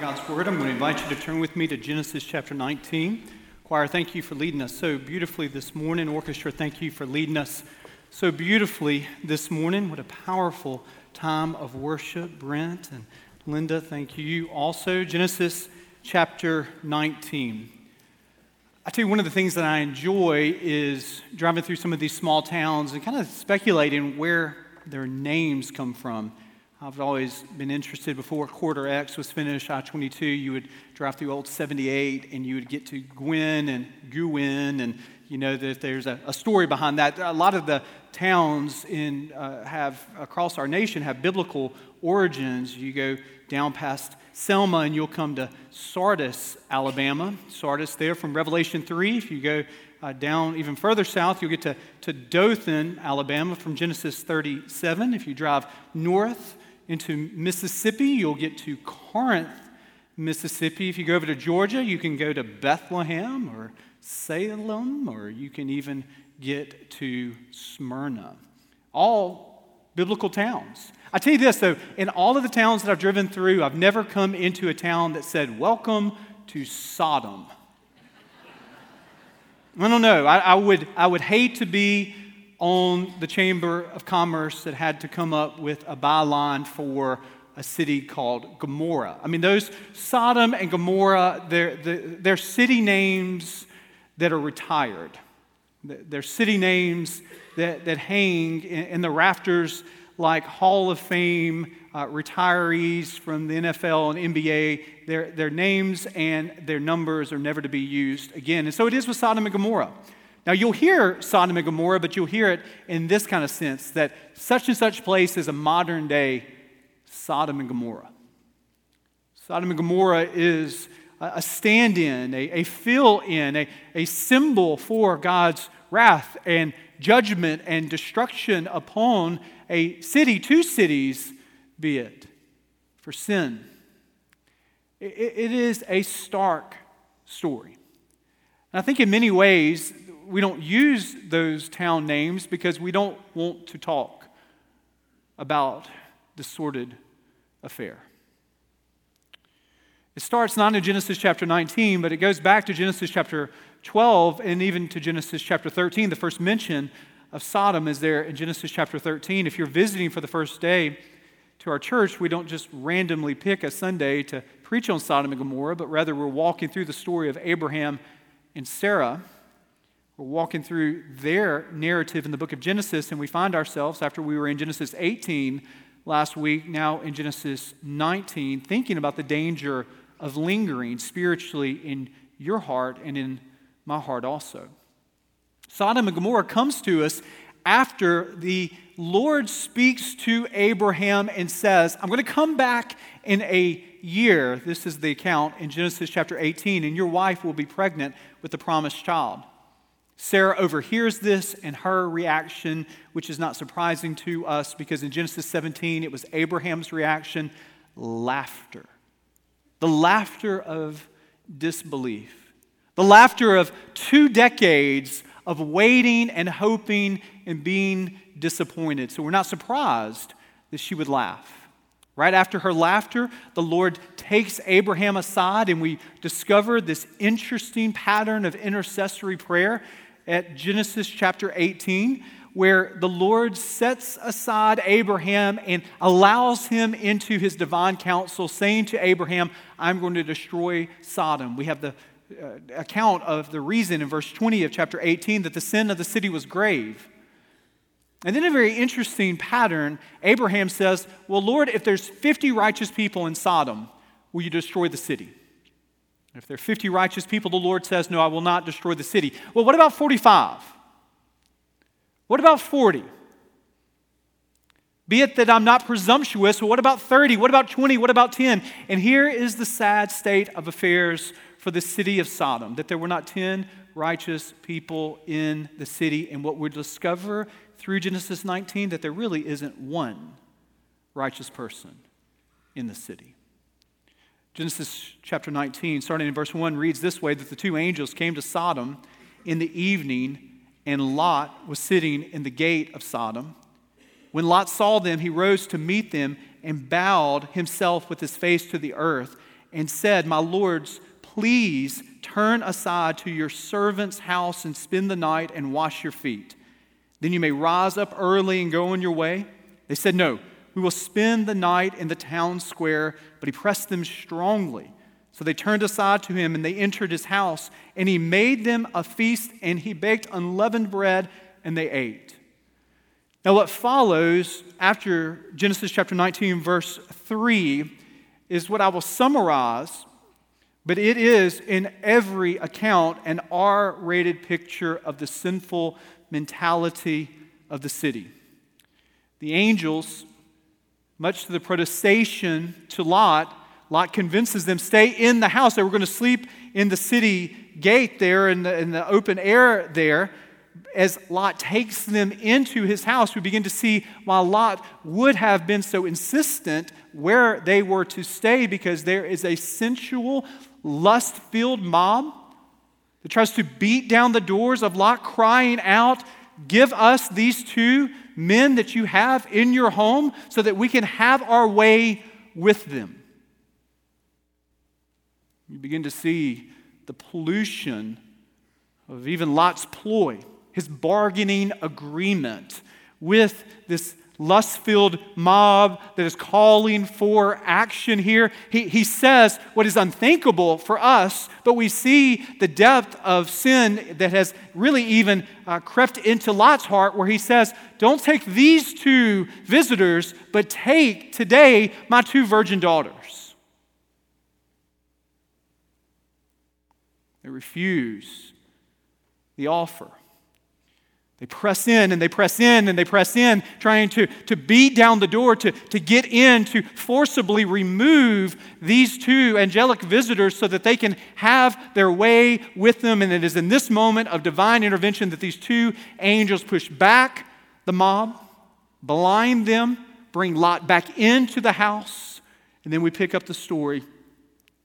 God's Word, I'm going to invite you to turn with me to Genesis chapter 19. Choir, thank you for leading us so beautifully this morning. Orchestra, thank you for leading us so beautifully this morning. What a powerful time of worship. Brent and Linda, thank you also. Genesis chapter 19. I tell you, one of the things that I enjoy is driving through some of these small towns and kind of speculating where their names come from. I've always been interested before Corridor X was finished, I 22, you would drive through Old 78 and you would get to Gwyn and Guin, and you know that there's a, a story behind that. A lot of the towns in, uh, have across our nation have biblical origins. You go down past Selma and you'll come to Sardis, Alabama. Sardis there from Revelation 3. If you go uh, down even further south, you'll get to, to Dothan, Alabama from Genesis 37. If you drive north, into Mississippi, you'll get to Corinth, Mississippi. If you go over to Georgia, you can go to Bethlehem or Salem, or you can even get to Smyrna. All biblical towns. I tell you this, though, in all of the towns that I've driven through, I've never come into a town that said, Welcome to Sodom. I don't know. I, I, would, I would hate to be on the Chamber of Commerce that had to come up with a byline for a city called Gomorrah. I mean, those Sodom and Gomorrah, they're, they're city names that are retired. They're city names that, that hang in, the rafters like Hall of Fame uh, retirees from the NFL and NBA. Their, their names and their numbers are never to be used again. And so it is with Sodom and Gomorrah. Now, you'll hear Sodom and Gomorrah, but you'll hear it in this kind of sense that such and such place is a modern day Sodom and Gomorrah. Sodom and Gomorrah is a stand in, a, a fill in, a, a symbol for God's wrath and judgment and destruction upon a city, two cities, be it, for sin. it, it is a stark story. And I think in many ways, we don't use those town names because we don't want to talk about the sordid affair. It starts not in Genesis chapter 19, but it goes back to Genesis chapter 12 and even to Genesis chapter 13. The first mention of Sodom is there in Genesis chapter 13. If you're visiting for the first day to our church, we don't just randomly pick a Sunday to preach on Sodom and Gomorrah, but rather we're walking through the story of Abraham and Sarah. We're walking through their narrative in the book of Genesis, and we find ourselves, after we were in Genesis 18 last week, now in Genesis 19, thinking about the danger of lingering spiritually in your heart and in my heart also. Sodom and Gomorrah comes to us after the Lord speaks to Abraham and says, I'm going to come back in a year. This is the account in Genesis chapter 18, and your wife will be pregnant with the promised child. Sarah overhears this and her reaction, which is not surprising to us because in Genesis 17 it was Abraham's reaction laughter. The laughter of disbelief. The laughter of two decades of waiting and hoping and being disappointed. So we're not surprised that she would laugh. Right after her laughter, the Lord takes Abraham aside, and we discover this interesting pattern of intercessory prayer at Genesis chapter 18, where the Lord sets aside Abraham and allows him into his divine counsel, saying to Abraham, I'm going to destroy Sodom. We have the uh, account of the reason in verse 20 of chapter 18 that the sin of the city was grave. And then a very interesting pattern Abraham says, Well, Lord, if there's 50 righteous people in Sodom, will you destroy the city? If there are 50 righteous people, the Lord says, No, I will not destroy the city. Well, what about 45? What about 40? Be it that I'm not presumptuous, but what about 30? What about 20? What about 10? And here is the sad state of affairs for the city of Sodom that there were not 10 righteous people in the city. And what we discover through Genesis 19 that there really isn't one righteous person in the city. Genesis chapter 19, starting in verse 1, reads this way that the two angels came to Sodom in the evening, and Lot was sitting in the gate of Sodom. When Lot saw them, he rose to meet them and bowed himself with his face to the earth. and said, My lords, please turn aside to your servant's house and spend the night and wash your feet. Then you may rise up early and go on your way. They said, No, we will spend the night in the town square. But he pressed them strongly. So they turned aside to him and they entered his house. And he made them a feast and he baked unleavened bread and they ate. Now, what follows after Genesis chapter 19, verse 3, is what I will summarize, but it is in every account an R rated picture of the sinful mentality of the city. The angels, much to the protestation to Lot, Lot convinces them stay in the house. They were going to sleep in the city gate there in the, in the open air there. As Lot takes them into his house, we begin to see why Lot would have been so insistent where they were to stay because there is a sensual, lust filled mob that tries to beat down the doors of Lot, crying out, Give us these two men that you have in your home so that we can have our way with them. You begin to see the pollution of even Lot's ploy, his bargaining agreement with this lust filled mob that is calling for action here. He, he says what is unthinkable for us, but we see the depth of sin that has really even uh, crept into Lot's heart, where he says, Don't take these two visitors, but take today my two virgin daughters. They refuse the offer. They press in and they press in and they press in, trying to, to beat down the door, to, to get in, to forcibly remove these two angelic visitors so that they can have their way with them. And it is in this moment of divine intervention that these two angels push back the mob, blind them, bring Lot back into the house. And then we pick up the story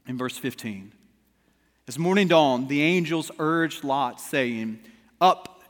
in verse 15. As morning dawned, the angels urged Lot, saying, Up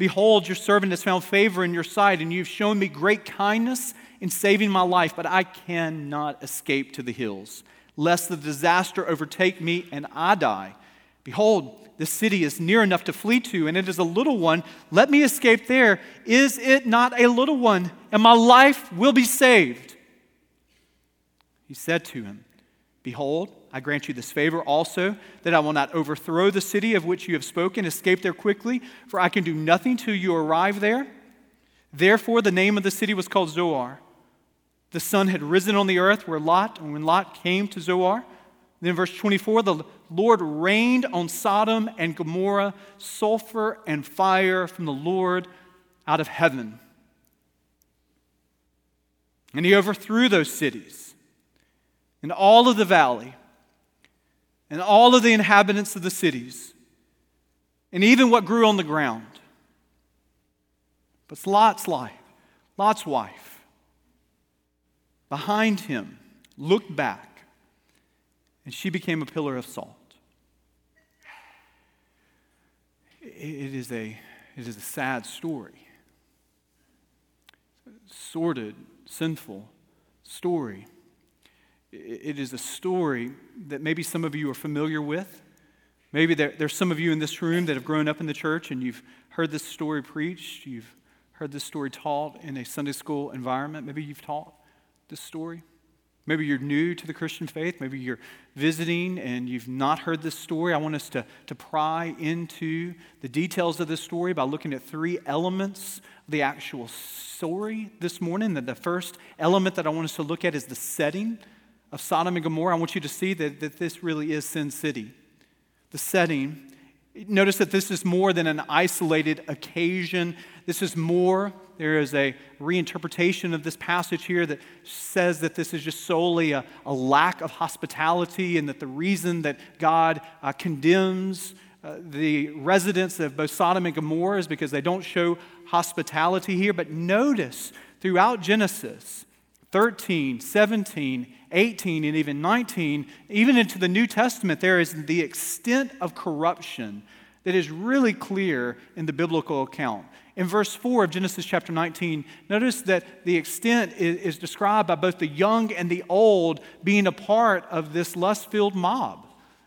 Behold, your servant has found favor in your sight, and you've shown me great kindness in saving my life, but I cannot escape to the hills, lest the disaster overtake me and I die. Behold, the city is near enough to flee to, and it is a little one. Let me escape there. Is it not a little one? And my life will be saved. He said to him, Behold, I grant you this favor also, that I will not overthrow the city of which you have spoken, escape there quickly, for I can do nothing till you arrive there. Therefore, the name of the city was called Zoar. The sun had risen on the earth where Lot, and when Lot came to Zoar, then verse 24, the Lord rained on Sodom and Gomorrah sulfur and fire from the Lord out of heaven. And he overthrew those cities and all of the valley and all of the inhabitants of the cities, and even what grew on the ground. But Lot's life, Lot's wife, behind him, looked back, and she became a pillar of salt. It is a, it is a sad story. Sordid, sinful story. It is a story that maybe some of you are familiar with. Maybe there, there's some of you in this room that have grown up in the church and you've heard this story preached. You've heard this story taught in a Sunday school environment. Maybe you've taught this story. Maybe you're new to the Christian faith. Maybe you're visiting and you've not heard this story. I want us to, to pry into the details of this story by looking at three elements of the actual story this morning. The, the first element that I want us to look at is the setting of Sodom and Gomorrah, I want you to see that, that this really is Sin City. The setting, notice that this is more than an isolated occasion. This is more there is a reinterpretation of this passage here that says that this is just solely a, a lack of hospitality and that the reason that God uh, condemns uh, the residents of both Sodom and Gomorrah is because they don't show hospitality here. But notice throughout Genesis 13, 17, 18, and even 19, even into the New Testament, there is the extent of corruption that is really clear in the biblical account. In verse 4 of Genesis chapter 19, notice that the extent is, is described by both the young and the old being a part of this lust filled mob.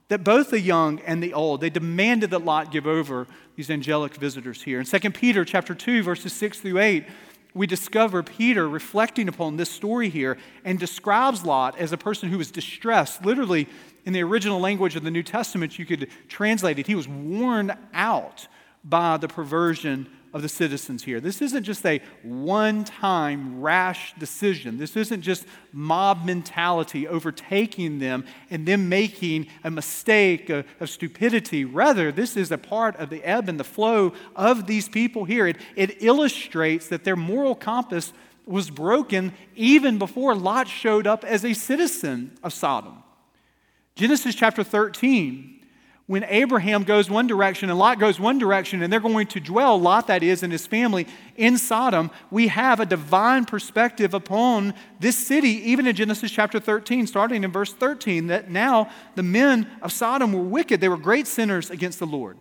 That both the young and the old, they demanded that Lot give over these angelic visitors here. In 2 Peter chapter 2, verses 6 through 8, we discover Peter reflecting upon this story here and describes Lot as a person who was distressed. Literally, in the original language of the New Testament, you could translate it. He was worn out by the perversion of the citizens here. This isn't just a one time rash decision. This isn't just mob mentality overtaking them and them making a mistake of, of, stupidity. Rather, this is a part of the ebb and the flow of these people here. It, it illustrates that their moral compass was broken even before Lot showed up as a citizen of Sodom. Genesis chapter 13 when Abraham goes one direction and Lot goes one direction, and they're going to dwell, Lot that is, and his family in Sodom, we have a divine perspective upon this city, even in Genesis chapter 13, starting in verse 13, that now the men of Sodom were wicked. They were great sinners against the Lord.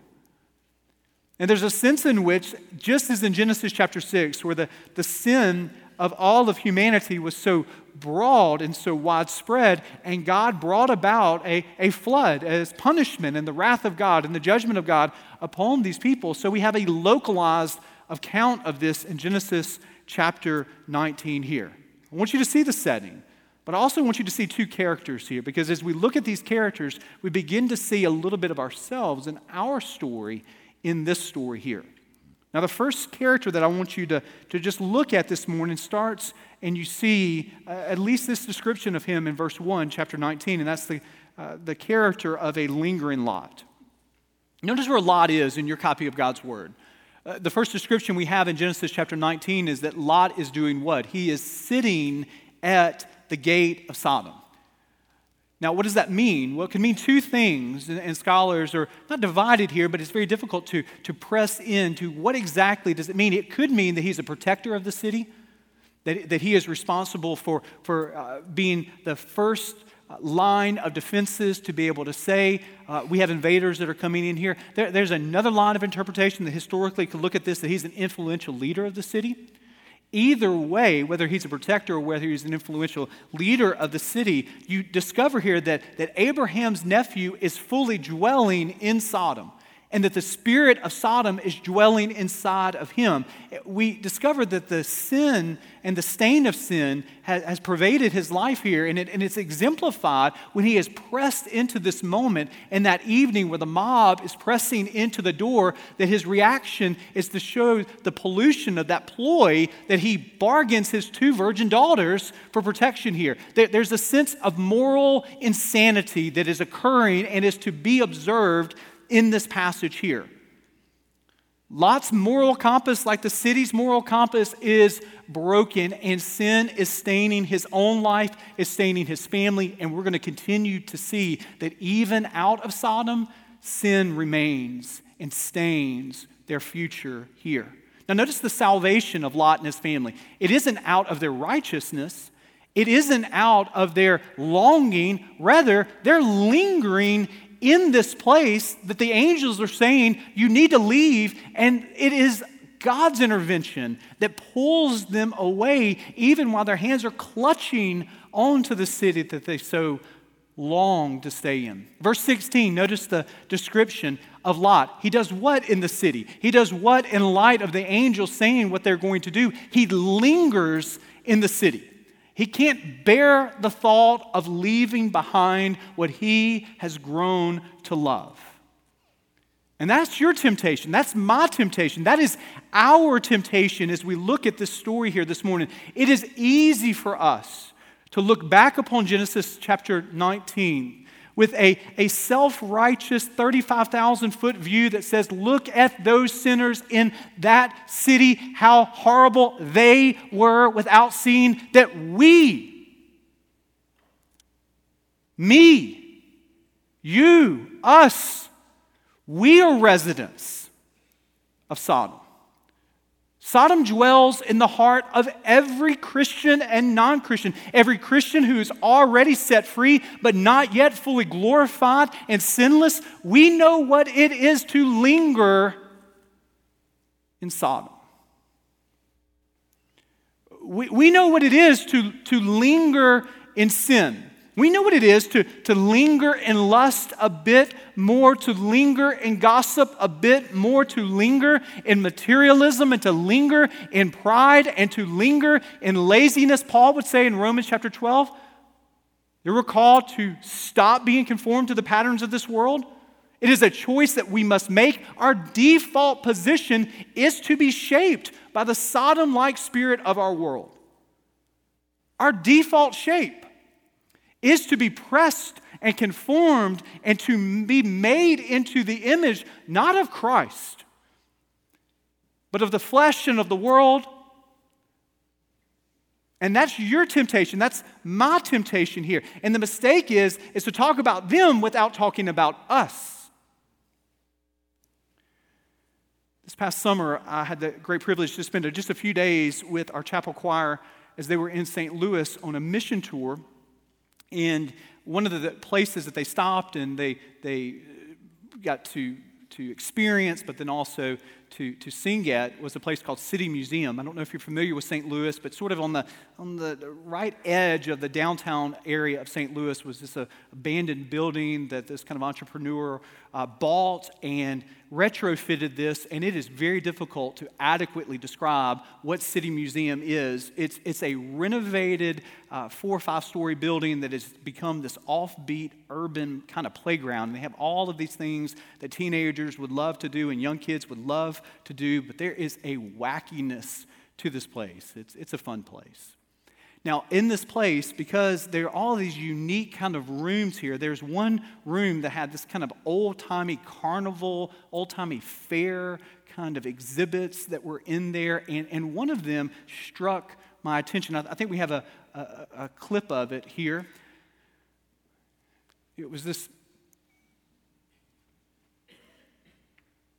And there's a sense in which, just as in Genesis chapter 6, where the, the sin of all of humanity was so broad and so widespread, and God brought about a, a flood as punishment and the wrath of God and the judgment of God upon these people. So we have a localized account of this in Genesis chapter 19 here. I want you to see the setting, but I also want you to see two characters here because as we look at these characters, we begin to see a little bit of ourselves and our story in this story here. Now, the first character that I want you to, to just look at this morning starts, and you see uh, at least this description of him in verse 1, chapter 19, and that's the, uh, the character of a lingering Lot. Notice where Lot is in your copy of God's Word. Uh, the first description we have in Genesis chapter 19 is that Lot is doing what? He is sitting at the gate of Sodom. Now, what does that mean? Well, it can mean two things, and, scholars are not divided here, but it's very difficult to, to press into what exactly does it mean. It could mean that he's a protector of the city, that, that he is responsible for, for uh, being the first uh, line of defenses to be able to say, uh, we have invaders that are coming in here. There, there's another line of interpretation that historically could look at this that he's an influential leader of the city. Either way, whether he's a protector or whether he's an influential leader of the city, you discover here that, that Abraham's nephew is fully dwelling in Sodom and that the spirit of Sodom is dwelling inside of him. We discover that the sin and the stain of sin has, has pervaded his life here, and, it, and it's exemplified when he is pressed into this moment in that evening where the mob is pressing into the door, that his reaction is to show the pollution of that ploy that he bargains his two virgin daughters for protection here. There, there's a sense of moral insanity that is occurring and is to be observed in this passage here. Lot's moral compass, like the city's moral compass, is broken, and sin is staining his own life, is staining his family, and we're going to continue to see that even out of Sodom, sin remains and stains their future here. Now, notice the salvation of Lot and his family. It isn't out of their righteousness, it isn't out of their longing. Rather, they're lingering in this place that the angels are saying you need to leave, and it is God's intervention that pulls them away, even while their hands are clutching onto the city that they so long to stay in. Verse 16, notice the description of Lot. He does what in the city? He does what in light of the angels saying what they're going to do? He lingers in the city. He can't bear the thought of leaving behind what he has grown to love. And that's your temptation. That's my temptation. That is our temptation as we look at this story here this morning. It is easy for us to look back upon Genesis chapter 19 with a, a self righteous 35,000 foot view that says, Look at those sinners in that city, how horrible they were, without seeing that we, me, you, us, we are residents of Sodom. Sodom dwells in the heart of every Christian and non Christian, every Christian who is already set free but not yet fully glorified and sinless. We know what it is to linger in Sodom. We, we know what it is to, to linger in sin. We know what it is to, to linger and lust a bit more, to linger and gossip a bit more, to linger in materialism and to linger in pride and to linger in laziness. Paul would say in Romans chapter 12, you are called to stop being conformed to the patterns of this world. It is a choice that we must make. Our default position is to be shaped by the Sodom like spirit of our world. Our default shape is to be pressed and conformed and to be made into the image not of Christ, but of the flesh and of the world. And that's your temptation. That's my temptation here. And the mistake is, is to talk about them without talking about us. This past summer, I had the great privilege to spend just a few days with our chapel choir as they were in St. Louis on a mission tour and one of the places that they stopped and they, they got to, to experience, but then also to, to sing at, was a place called City Museum. I don't know if you're familiar with St. Louis, but sort of on the, on the right edge of the downtown area of St. Louis was this uh, abandoned building that this kind of entrepreneur uh, bought and retrofitted this, and it is very difficult to adequately describe what City Museum is. It's, it's a renovated uh, four or five story building that has become this offbeat urban kind of playground. And they have all of these things that teenagers would love to do and young kids would love to do, but there is a wackiness to this place. It's, it's a fun place. Now, in this place, because there are all these unique kind of rooms here, there's one room that had this kind of old timey carnival, old timey fair kind of exhibits that were in there. And, and one of them struck my attention. I, I think we have a, a, a clip of it here. It was this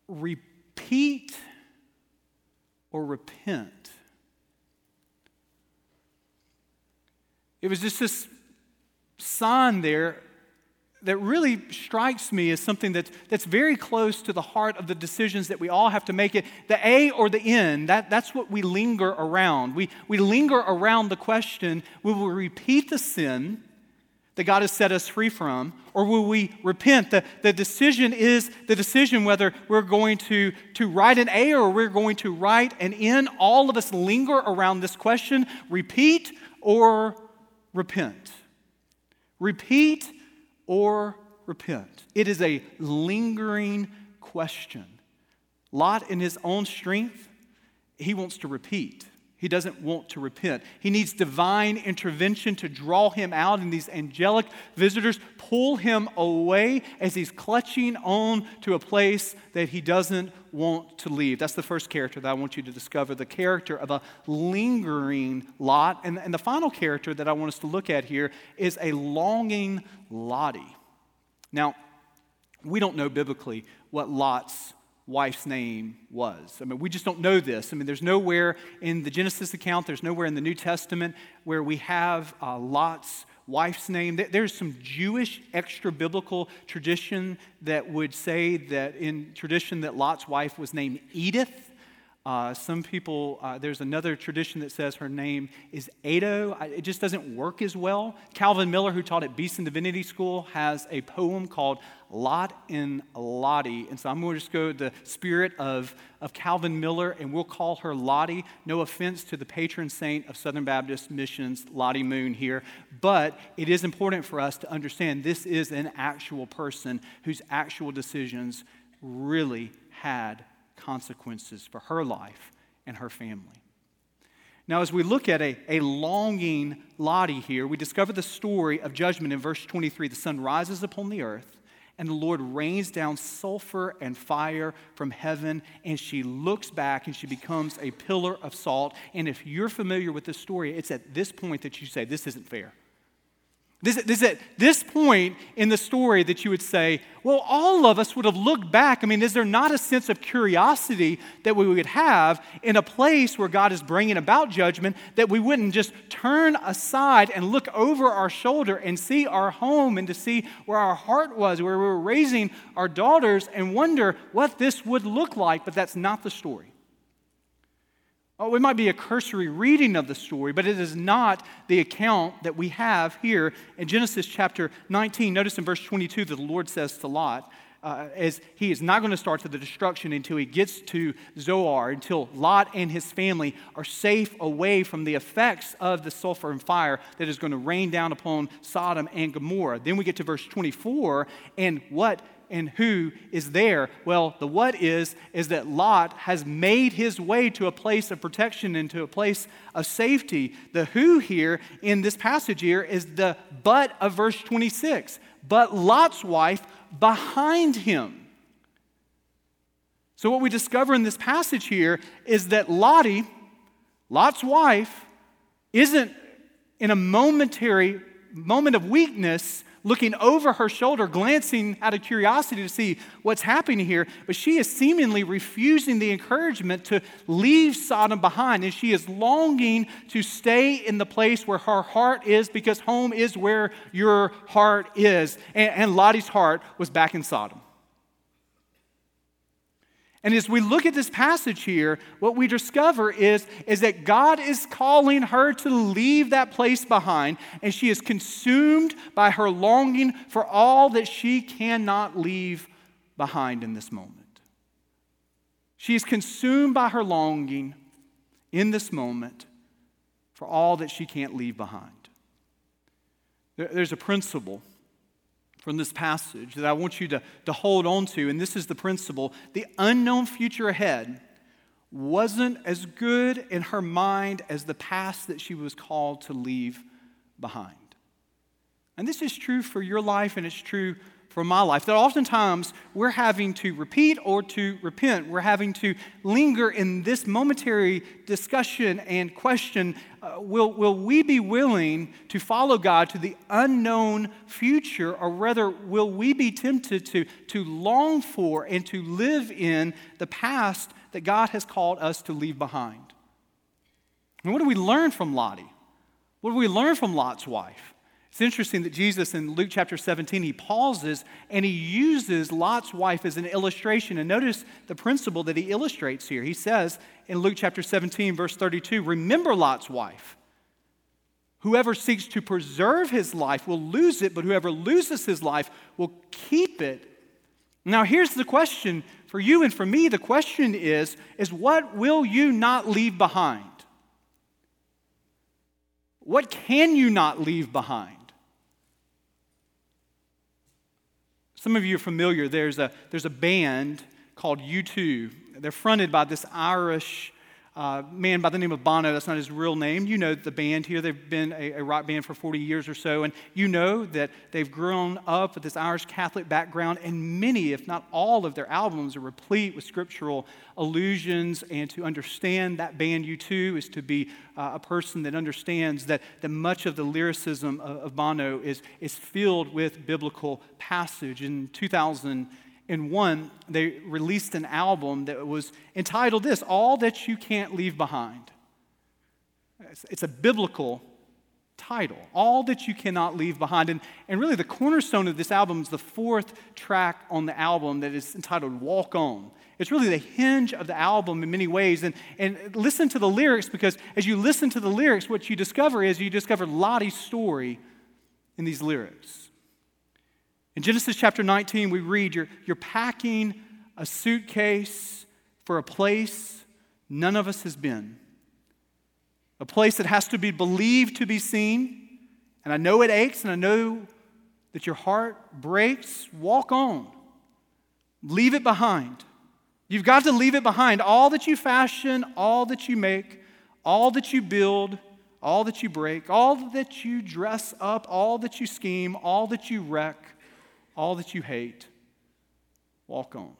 repeat or repent. It was just this sign there that really strikes me as something that's, that's very close to the heart of the decisions that we all have to make it. The a or the n that, that's what we linger around. We, we linger around the question will we repeat the sin that god has set us free from or will we repent? The, the decision is the decision whether we're going to, to write an a or we're going to write an n. All of us linger around this question repeat or repent. Repeat or repent. It is a lingering question. Lot, in his own strength, he wants to repeat. He doesn't want to repent. He needs divine intervention to draw him out, and these angelic visitors pull him away as he's clutching on to a place that he doesn't want to leave. That's the first character that I want you to discover the character of a lingering Lot. And, and the final character that I want us to look at here is a longing Lottie. Now, we don't know biblically what Lot's wife's name was. I mean, we just don't know this. I mean, there's nowhere in the Genesis account, there's nowhere in the New Testament where we have uh, Lot's wife's name. There's some Jewish extra biblical tradition that would say that in tradition that Lot's wife was named Edith. Uh, some people, uh, there's another tradition that says her name is Ado. It just doesn't work as well. Calvin Miller, who taught at Beeson Divinity School, has a poem called Lot and Lottie. And so I'm going to just go the spirit of, of Calvin Miller, and we'll call her Lottie. No offense to the patron saint of Southern Baptist Missions, Lottie Moon here. But it is important for us to understand this is an actual person whose actual decisions really had consequences for her life and her family. Now, as we look at a, a longing Lottie here, we discover the story of judgment in verse 23. The sun rises upon the earth, and the Lord rains down sulfur and fire from heaven, and she looks back and she becomes a pillar of salt. And if you're familiar with this story, it's at this point that you say, This isn't fair. This, this, at this point in the story that you would say, well, all of us would have looked back. I mean, is there not a sense of curiosity that we would have in a place where God is bringing about judgment that we wouldn't just turn aside and look over our shoulder and see our home and to see where our heart was, where we were raising our daughters and wonder what this would look like? But that's not the story. Oh, it might be a cursory reading of the story, but it is not the account that we have here in Genesis chapter 19. Notice in verse 22 that the Lord says to Lot, uh, as he is not going to start to the destruction until he gets to Zoar, until Lot and his family are safe away from the effects of the sulfur and fire that is going to rain down upon Sodom and Gomorrah. Then we get to verse 24, and what and who is there? Well, the what is, is that Lot has made his way to a place of protection and to a place of safety. The who here in this passage here is the but of verse 26. But Lot's wife behind him. So, what we discover in this passage here is that Lottie, Lot's wife, isn't in a momentary moment of weakness looking over her shoulder, glancing out of curiosity to see what's happening here. But she is seemingly refusing the encouragement to leave Sodom behind. And she is longing to stay in the place where her heart is because home is where your heart is. And, and Lottie's heart was back in Sodom. And as we look at this passage here, what we discover is, is that God is calling her to leave that place behind, and she is consumed by her longing for all that she cannot leave behind in this moment. She is consumed by her longing in this moment for all that she can't leave behind. There's a principle from this passage that I want you to, to hold on to, and this is the principle the unknown future ahead wasn't as good in her mind as the past that she was called to leave behind. And this is true for your life, and it's true for my life. That oftentimes we're having to repeat or to repent. We're having to linger in this momentary discussion and question uh, will, will we be willing to follow God to the unknown future, or rather, will we be tempted to, to long for and to live in the past that God has called us to leave behind? And what do we learn from Lottie? What do we learn from Lot's wife? It's interesting that Jesus in Luke chapter 17, he pauses and he uses Lot's wife as an illustration. And notice the principle that he illustrates here. He says in Luke chapter 17, verse 32, Remember Lot's wife. Whoever seeks to preserve his life will lose it, but whoever loses his life will keep it. Now, here's the question for you and for me. The question is, is what will you not leave behind? What can you not leave behind? Some of you are familiar. There's a, there's a band called U2. They're fronted by this Irish uh, man by the name of Bono. That's not his real name. You know the band here. They've been a, a, rock band for 40 years or so. And you know that they've grown up with this Irish Catholic background. And many, if not all, of their albums are replete with scriptural allusions. And to understand that band, U2, is to be uh, a person that understands that, that much of the lyricism of, of Bono is, is filled with biblical passage. In 2001, they released an album that was entitled This All That You Can't Leave Behind. It's, it's a biblical title, All That You Cannot Leave Behind. And, and really, the cornerstone of this album is the fourth track on the album that is entitled Walk On. It's really the hinge of the album in many ways. And, and listen to the lyrics because as you listen to the lyrics, what you discover is you discover Lottie's story in these lyrics. In Genesis chapter 19, we read, You're, you're packing a suitcase for a place none of us has been, a place that has to be believed to be seen. And I know it aches, and I know that your heart breaks. Walk on, leave it behind. You've got to leave it behind. All that you fashion, all that you make, all that you build, all that you break, all that you dress up, all that you scheme, all that you wreck, all that you hate, walk on.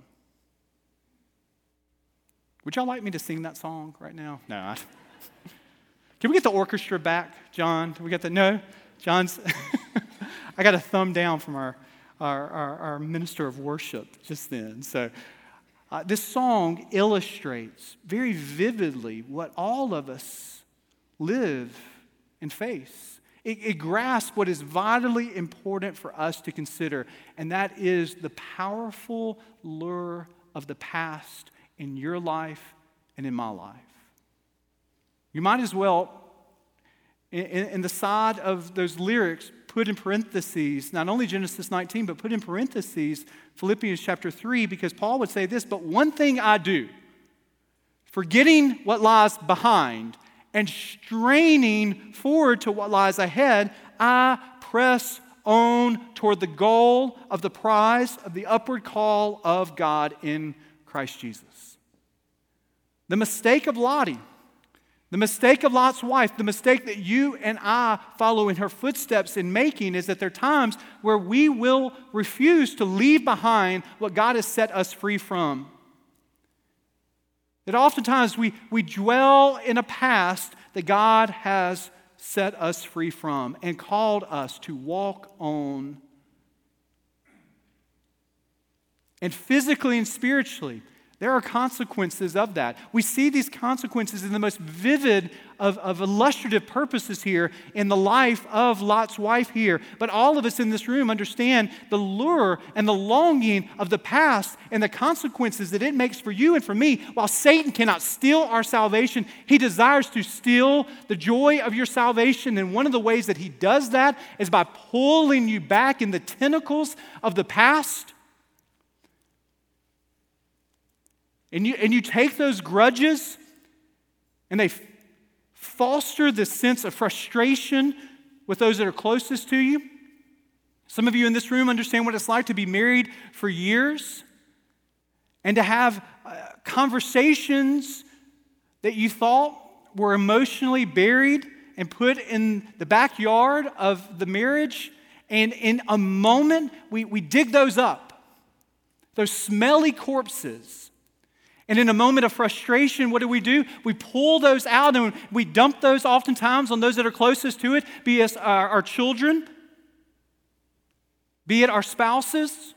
Would y'all like me to sing that song right now? No. I, can we get the orchestra back, John? Can we get the no? John's. I got a thumb down from our, our, our, our minister of worship just then. So uh, this song illustrates very vividly what all of us live and face. It, it grasps what is vitally important for us to consider, and that is the powerful lure of the past in your life and in my life. You might as well, in, in, the side of those lyrics, put in parentheses not only Genesis 19, but put in parentheses Philippians chapter 3, because Paul would say this But one thing I do, forgetting what lies behind and straining forward to what lies ahead, I press on toward the goal of the prize of the upward call of God in Christ Jesus. The mistake of Lottie, the mistake of Lot's wife, the mistake that you and I follow in her footsteps in making is that there are times where we will refuse to leave behind what God has set us free from. That oftentimes we, we dwell in a past that God has set us free from and called us to walk on. And physically and spiritually, there are consequences of that. We see these consequences in the most vivid of, of, illustrative purposes here in the life of Lot's wife here. But all of us in this room understand the lure and the longing of the past and the consequences that it makes for you and for me. While Satan cannot steal our salvation, he desires to steal the joy of your salvation. And one of the ways that he does that is by pulling you back in the tentacles of the past And you, and you take those grudges and they foster this sense of frustration with those that are closest to you. Some of you in this room understand what it's like to be married for years and to have uh, conversations that you thought were emotionally buried and put in the backyard of the marriage. And in a moment, we, we dig those up, those smelly corpses. And in a moment of frustration, what do we do? We pull those out and we dump those oftentimes on those that are closest to it, be it our, our children, be it our spouses.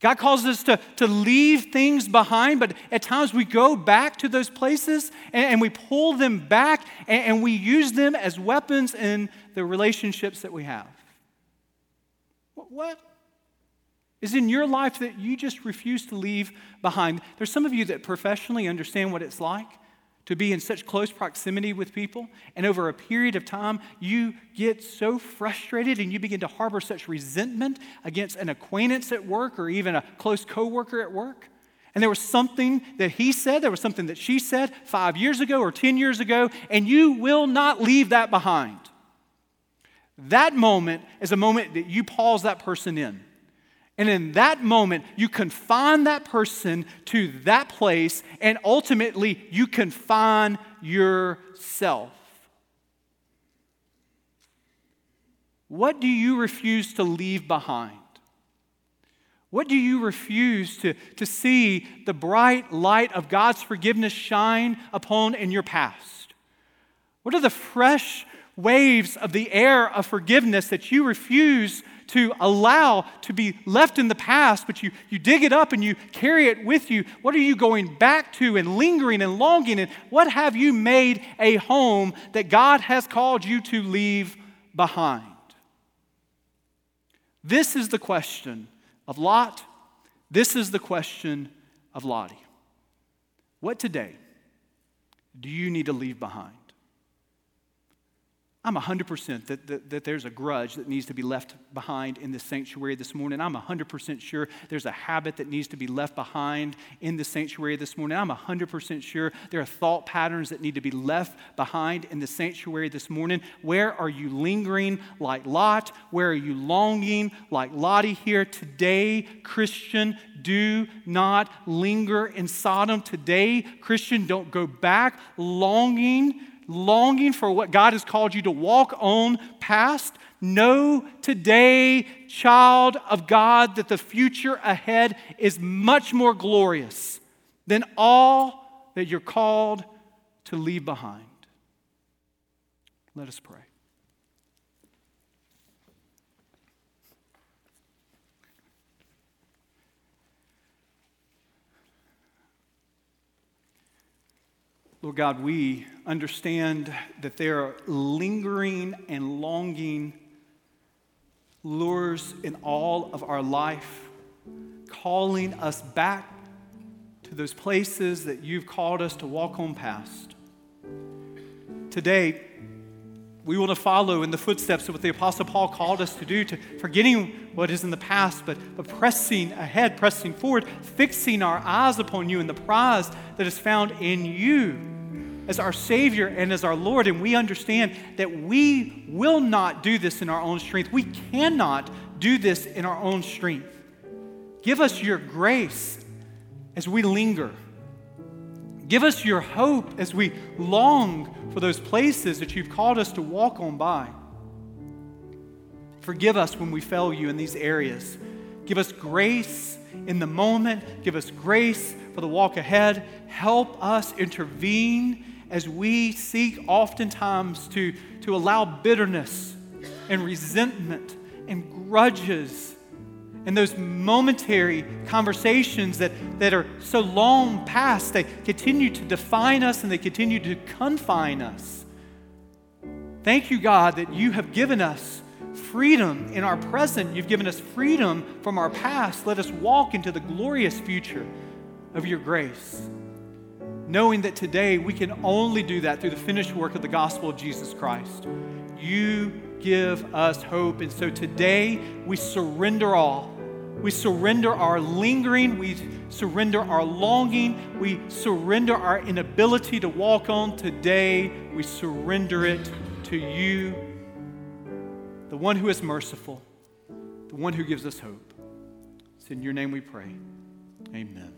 God calls us to, to leave things behind, but at times we go back to those places and, and we pull them back and, and we use them as weapons in the relationships that we have. What? what? Is in your life that you just refuse to leave behind. There's some of you that professionally understand what it's like to be in such close proximity with people, and over a period of time, you get so frustrated and you begin to harbor such resentment against an acquaintance at work or even a close coworker at work. And there was something that he said, there was something that she said five years ago or 10 years ago, and you will not leave that behind. That moment is a moment that you pause that person in. And in that moment, you confine that person to that place, and ultimately, you confine yourself. What do you refuse to leave behind? What do you refuse to, to see the bright light of God's forgiveness shine upon in your past? What are the fresh waves of the air of forgiveness that you refuse to allow to be left in the past, but you, you dig it up and you carry it with you. What are you going back to and lingering and longing? And what have you made a home that God has called you to leave behind? This is the question of Lot. This is the question of Lottie. What today do you need to leave behind? I'm 100% that, that, that, there's a grudge that needs to be left behind in the sanctuary this morning. I'm 100% sure there's a habit that needs to be left behind in the sanctuary this morning. I'm 100% sure there are thought patterns that need to be left behind in the sanctuary this morning. Where are you lingering like Lot? Where are you longing like Lottie here today? Christian, do not linger in Sodom. Today, Christian, don't go back longing longing for what God has called you to walk on past, know today, child of God, that the future ahead is much more glorious than all that you're called to leave behind. Let us pray. Lord God, we understand that there are lingering and longing lures in all of our life, calling us back to those places that you've called us to walk on past. Today, we want to follow in the footsteps of what the Apostle Paul called us to do, to forgetting what is in the past, but, but pressing ahead, pressing forward, fixing our eyes upon you and the prize that is found in you as our Savior and as our Lord, and we understand that we will not do this in our own strength. We cannot do this in our own strength. Give us your grace as we linger. Give us your hope as we long for those places that you've called us to walk on by. Forgive us when we fail you in these areas. Give us grace in the moment. Give us grace for the walk ahead. Help us intervene as we seek oftentimes to, to allow bitterness and resentment and grudges and those momentary conversations that, that are so long past, they continue to define us and they continue to confine us. Thank you, God, that you have given us freedom in our present. You've given us freedom from our past. Let us walk into the glorious future of your grace knowing that today we can only do that through the finished work of the gospel of Jesus Christ. You give us hope. And so today we surrender all. We surrender our lingering. We surrender our longing. We surrender our inability to walk on. Today we surrender it to you, the one who is merciful, the one who gives us hope. It's in your name we pray. Amen.